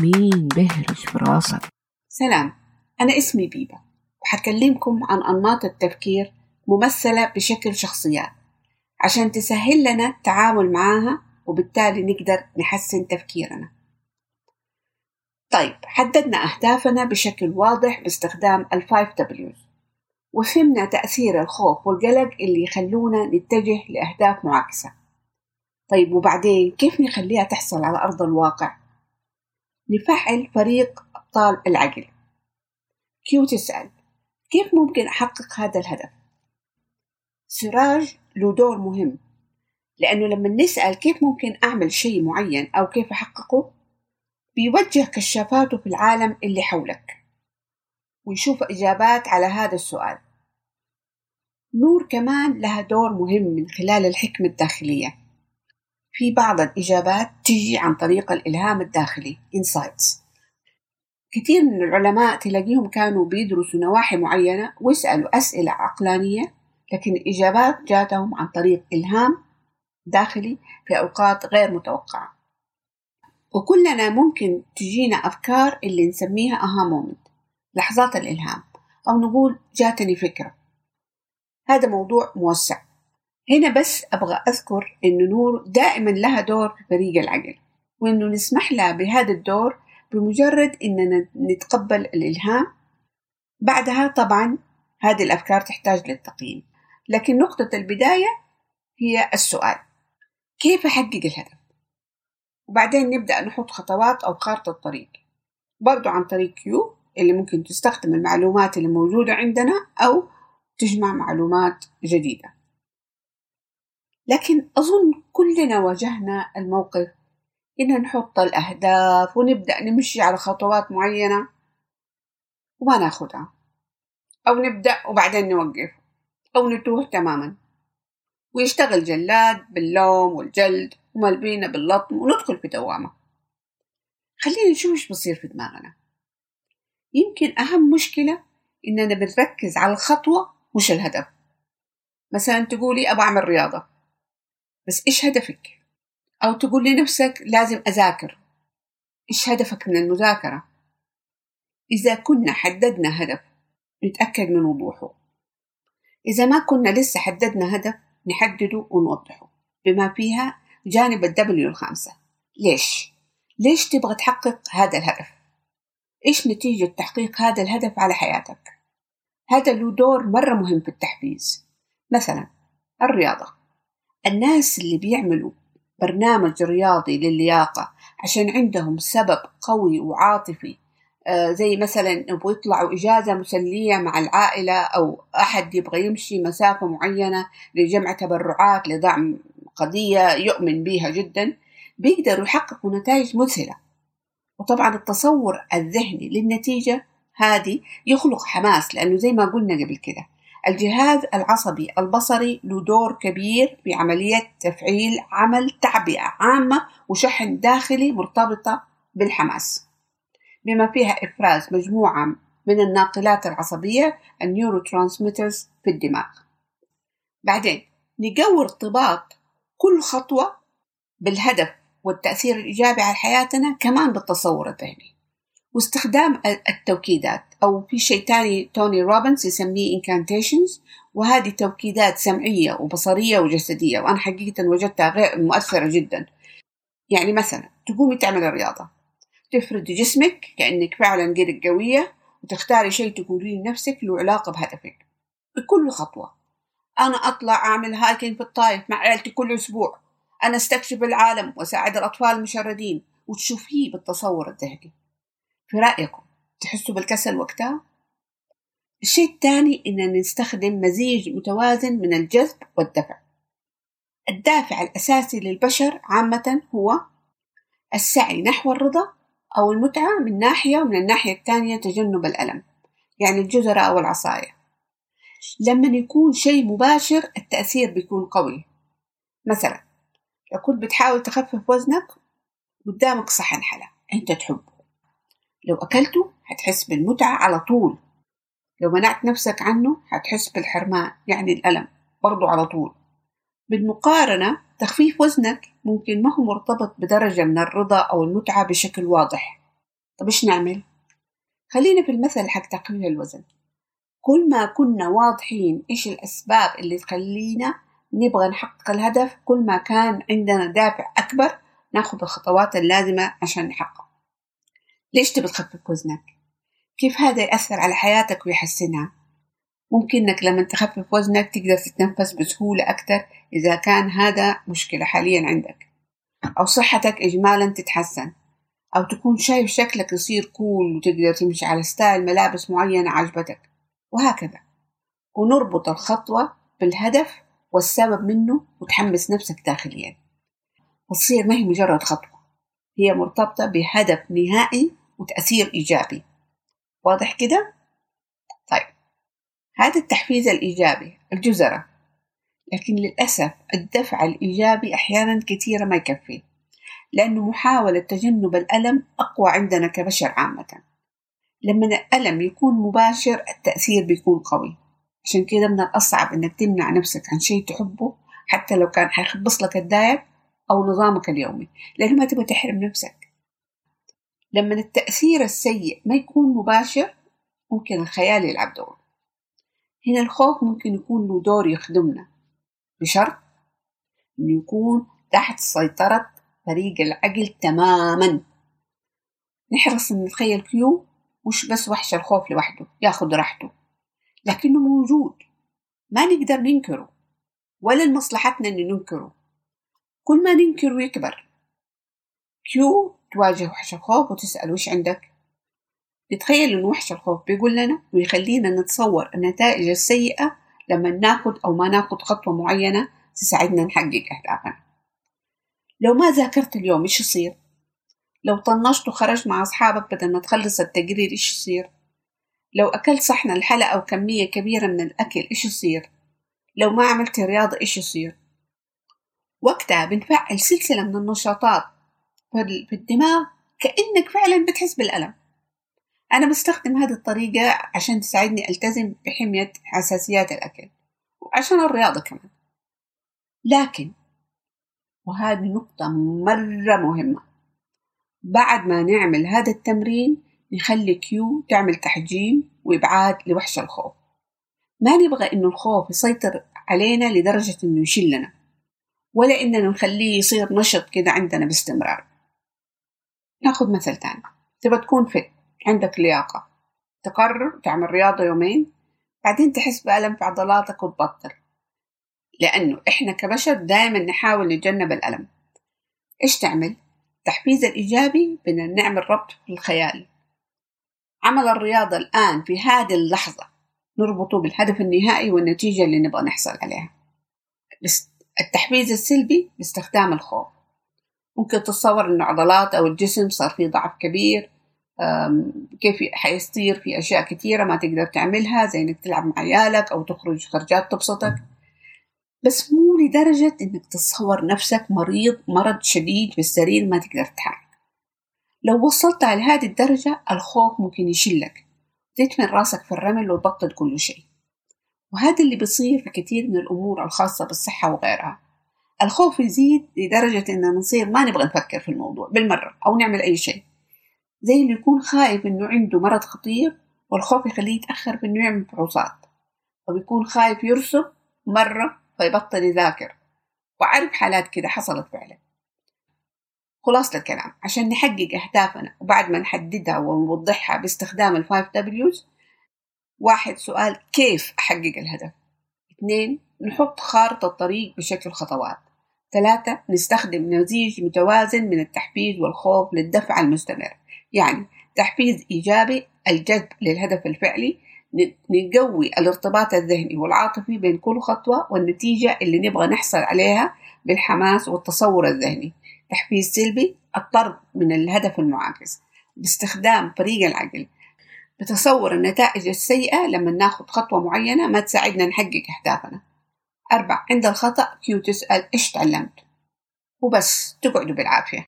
مين بهرج في راسك؟ سلام أنا اسمي بيبا وحكلمكم عن أنماط التفكير ممثلة بشكل شخصيات عشان تسهل لنا التعامل معاها وبالتالي نقدر نحسن تفكيرنا طيب حددنا أهدافنا بشكل واضح باستخدام ال five Ws وفهمنا تأثير الخوف والقلق اللي يخلونا نتجه لأهداف معاكسة طيب وبعدين كيف نخليها تحصل على أرض الواقع؟ نفعل فريق أبطال العقل. كيو تسأل كيف ممكن أحقق هذا الهدف؟ سراج له دور مهم لأنه لما نسأل كيف ممكن أعمل شيء معين أو كيف أحققه بيوجه كشافاته في العالم اللي حولك. ويشوف إجابات على هذا السؤال. نور كمان لها دور مهم من خلال الحكمة الداخلية. في بعض الإجابات تجي عن طريق الإلهام الداخلي insights. كثير من العلماء تلاقيهم كانوا بيدرسوا نواحي معينة ويسألوا أسئلة عقلانية لكن الإجابات جاتهم عن طريق إلهام داخلي في أوقات غير متوقعة. وكلنا ممكن تجينا أفكار اللي نسميها أها مومنت لحظات الإلهام أو نقول جاتني فكرة. هذا موضوع موسع. هنا بس أبغى أذكر إن نور دائما لها دور في فريق العقل وإنه نسمح لها بهذا الدور بمجرد إننا نتقبل الإلهام. بعدها طبعا هذه الأفكار تحتاج للتقييم لكن نقطة البداية هي السؤال كيف أحقق الهدف؟ وبعدين نبدأ نحط خطوات أو خارطة طريق برضو عن طريق كيو اللي ممكن تستخدم المعلومات اللي موجودة عندنا أو تجمع معلومات جديدة. لكن أظن كلنا واجهنا الموقف. إن نحط الأهداف ونبدأ نمشي على خطوات معينة وما ناخدها. أو نبدأ وبعدين نوقف. أو نتوه تماما. ويشتغل جلاد باللوم والجلد وملبينا باللطم وندخل في دوامة. خلينا نشوف إيش بصير في دماغنا. يمكن أهم مشكلة إننا بنركز على الخطوة مش الهدف. مثلا تقولي أبغى أعمل رياضة. بس إيش هدفك؟ أو تقول لنفسك لازم أذاكر إيش هدفك من المذاكرة؟ إذا كنا حددنا هدف نتأكد من وضوحه إذا ما كنا لسه حددنا هدف نحدده ونوضحه بما فيها جانب الدبليو الخامسة ليش؟ ليش تبغى تحقق هذا الهدف؟ إيش نتيجة تحقيق هذا الهدف على حياتك؟ هذا له دور مرة مهم في التحفيز مثلا الرياضة الناس اللي بيعملوا برنامج رياضي للياقة عشان عندهم سبب قوي وعاطفي. آه زي مثلا يبغوا يطلعوا إجازة مسلية مع العائلة أو أحد يبغى يمشي مسافة معينة لجمع تبرعات لدعم قضية يؤمن بها جدا بيقدروا يحققوا نتائج مذهلة وطبعا التصور الذهني للنتيجة هذه يخلق حماس لأنه زي ما قلنا قبل كده الجهاز العصبي البصري له دور كبير في عملية تفعيل عمل تعبئة عامة وشحن داخلي مرتبطة بالحماس. بما فيها إفراز مجموعة من الناقلات العصبية ال neurotransmitters في الدماغ. بعدين نقوي ارتباط كل خطوة بالهدف والتأثير الإيجابي على حياتنا كمان بالتصور الذهني. واستخدام التوكيدات أو في شيء تاني توني روبنز يسميه incantations وهذه توكيدات سمعية وبصرية وجسدية وأنا حقيقة وجدتها غير مؤثرة جدا. يعني مثلا تقومي تعملي رياضة تفردي جسمك كأنك فعلا قدك قوية وتختاري شيء تقوليه لنفسك له علاقة بهدفك. بكل خطوة. أنا أطلع أعمل هايكنج في الطايف مع عيلتي كل أسبوع. أنا أستكشف العالم وأساعد الأطفال المشردين وتشوفيه بالتصور الذهني في رأيكم تحسوا بالكسل وقتها؟ الشيء الثاني إننا نستخدم مزيج متوازن من الجذب والدفع. الدافع الأساسي للبشر عامة هو السعي نحو الرضا أو المتعة من ناحية ومن الناحية الثانية تجنب الألم يعني الجزرة أو العصاية. لما يكون شيء مباشر التأثير بيكون قوي. مثلا لو كنت بتحاول تخفف وزنك قدامك صحن حلا أنت تحبه. لو أكلته هتحس بالمتعة على طول. لو منعت نفسك عنه هتحس بالحرمان يعني الألم برضو على طول. بالمقارنة تخفيف وزنك ممكن ما هو مرتبط بدرجة من الرضا أو المتعة بشكل واضح. طب إيش نعمل؟ خلينا في المثل حق تقليل الوزن. كل ما كنا واضحين إيش الأسباب اللي تخلينا نبغى نحقق الهدف كل ما كان عندنا دافع أكبر ناخذ الخطوات اللازمة عشان نحقق. ليش تبي تخفف وزنك؟ كيف هذا يأثر على حياتك ويحسنها؟ ممكن إنك لما تخفف وزنك تقدر تتنفس بسهولة أكثر إذا كان هذا مشكلة حاليا عندك. أو صحتك إجمالا تتحسن. أو تكون شايف شكلك يصير cool وتقدر تمشي على style ملابس معينة عجبتك. وهكذا. ونربط الخطوة بالهدف والسبب منه وتحمس نفسك داخليا. وتصير ما هي مجرد خطوة. هي مرتبطة بهدف نهائي وتأثير إيجابي. واضح كده؟ طيب. هذا التحفيز الإيجابي الجزرة. لكن للأسف الدفع الإيجابي أحيانا كثيرة ما يكفي لأنه محاولة تجنب الألم أقوى عندنا كبشر عامة. لما الألم يكون مباشر التأثير بيكون قوي. عشان كده من الأصعب إنك تمنع نفسك عن شيء تحبه حتى لو كان حيخبص لك الدايت أو نظامك اليومي لأنه ما تبغى تحرم نفسك. لما التأثير السيء ما يكون مباشر ممكن الخيال يلعب دور. هنا الخوف ممكن يكون له دور يخدمنا. بشرط إنه يكون تحت سيطرة فريق العقل تماما. نحرص إن نتخيل كيو مش بس وحش الخوف لوحده ياخد راحته. لكنه موجود. ما نقدر ننكره ولا لمصلحتنا إن ننكره. كل ما ننكره يكبر. كيو تواجه وحش الخوف وتسأل وش عندك نتخيل إن وحش الخوف بيقول لنا ويخلينا نتصور النتائج السيئة لما ناخد أو ما ناخد خطوة معينة تساعدنا نحقق أهدافنا لو ما ذاكرت اليوم إيش يصير؟ لو طنشت وخرجت مع أصحابك بدل ما تخلص التقرير إيش يصير؟ لو أكلت صحن الحلا أو كمية كبيرة من الأكل إيش يصير؟ لو ما عملت رياضة إيش يصير؟ وقتها بنفعل سلسلة من النشاطات في الدماغ كأنك فعلا بتحس بالألم. أنا بستخدم هذه الطريقة عشان تساعدني ألتزم بحمية حساسيات الأكل وعشان الرياضة كمان. لكن وهذه نقطة مرة مهمة بعد ما نعمل هذا التمرين نخلي كيو تعمل تحجيم وإبعاد لوحش الخوف. ما نبغى إنه الخوف يسيطر علينا لدرجة إنه يشلنا ولا إننا نخليه يصير نشط كده عندنا باستمرار. ناخذ مثل تاني. تبغى تكون فت عندك لياقة. تقرر تعمل رياضة يومين بعدين تحس بألم في عضلاتك وتبطل. لأنه إحنا كبشر دائما نحاول نتجنب الألم. إيش تعمل؟ التحفيز الإيجابي بدنا نعمل ربط في الخيال. عمل الرياضة الآن في هذه اللحظة. نربطه بالهدف النهائي والنتيجة اللي نبغى نحصل عليها. التحفيز السلبي باستخدام الخوف. ممكن تتصور إنه عضلات أو الجسم صار فيه ضعف كبير كيف حيصير في أشياء كثيرة ما تقدر تعملها زي إنك تلعب مع عيالك أو تخرج خرجات تبسطك. بس مو لدرجة إنك تتصور نفسك مريض مرض شديد في السرير ما تقدر تتحرك لو وصلت على هذه الدرجة الخوف ممكن يشلك تدفن راسك في الرمل وتبطل كل شيء. وهذا اللي بيصير في كثير من الأمور الخاصة بالصحة وغيرها. الخوف يزيد لدرجة إننا نصير ما نبغى نفكر في الموضوع بالمرة أو نعمل أي شيء. زي اللي يكون خايف إنه عنده مرض خطير والخوف يخليه يتأخر في إنه يعمل فحوصات. أو يكون خايف يرسب مرة فيبطل يذاكر. وأعرف حالات كده حصلت فعلا. خلاصة الكلام عشان نحقق أهدافنا وبعد ما نحددها ونوضحها باستخدام ال five Ws واحد سؤال كيف أحقق الهدف؟ اثنين نحط خارطة طريق بشكل خطوات. ثلاثة نستخدم نموذج متوازن من التحفيز والخوف للدفع المستمر. يعني تحفيز إيجابي الجذب للهدف الفعلي نقوي الارتباط الذهني والعاطفي بين كل خطوة والنتيجة اللي نبغى نحصل عليها بالحماس والتصور الذهني. تحفيز سلبي الطرد من الهدف المعاكس. باستخدام فريق العقل. بتصور النتائج السيئة لما ناخد خطوة معينة ما تساعدنا نحقق أهدافنا. أربعة عند الخطأ كيو تسأل إيش تعلمت؟ وبس تقعدوا بالعافية.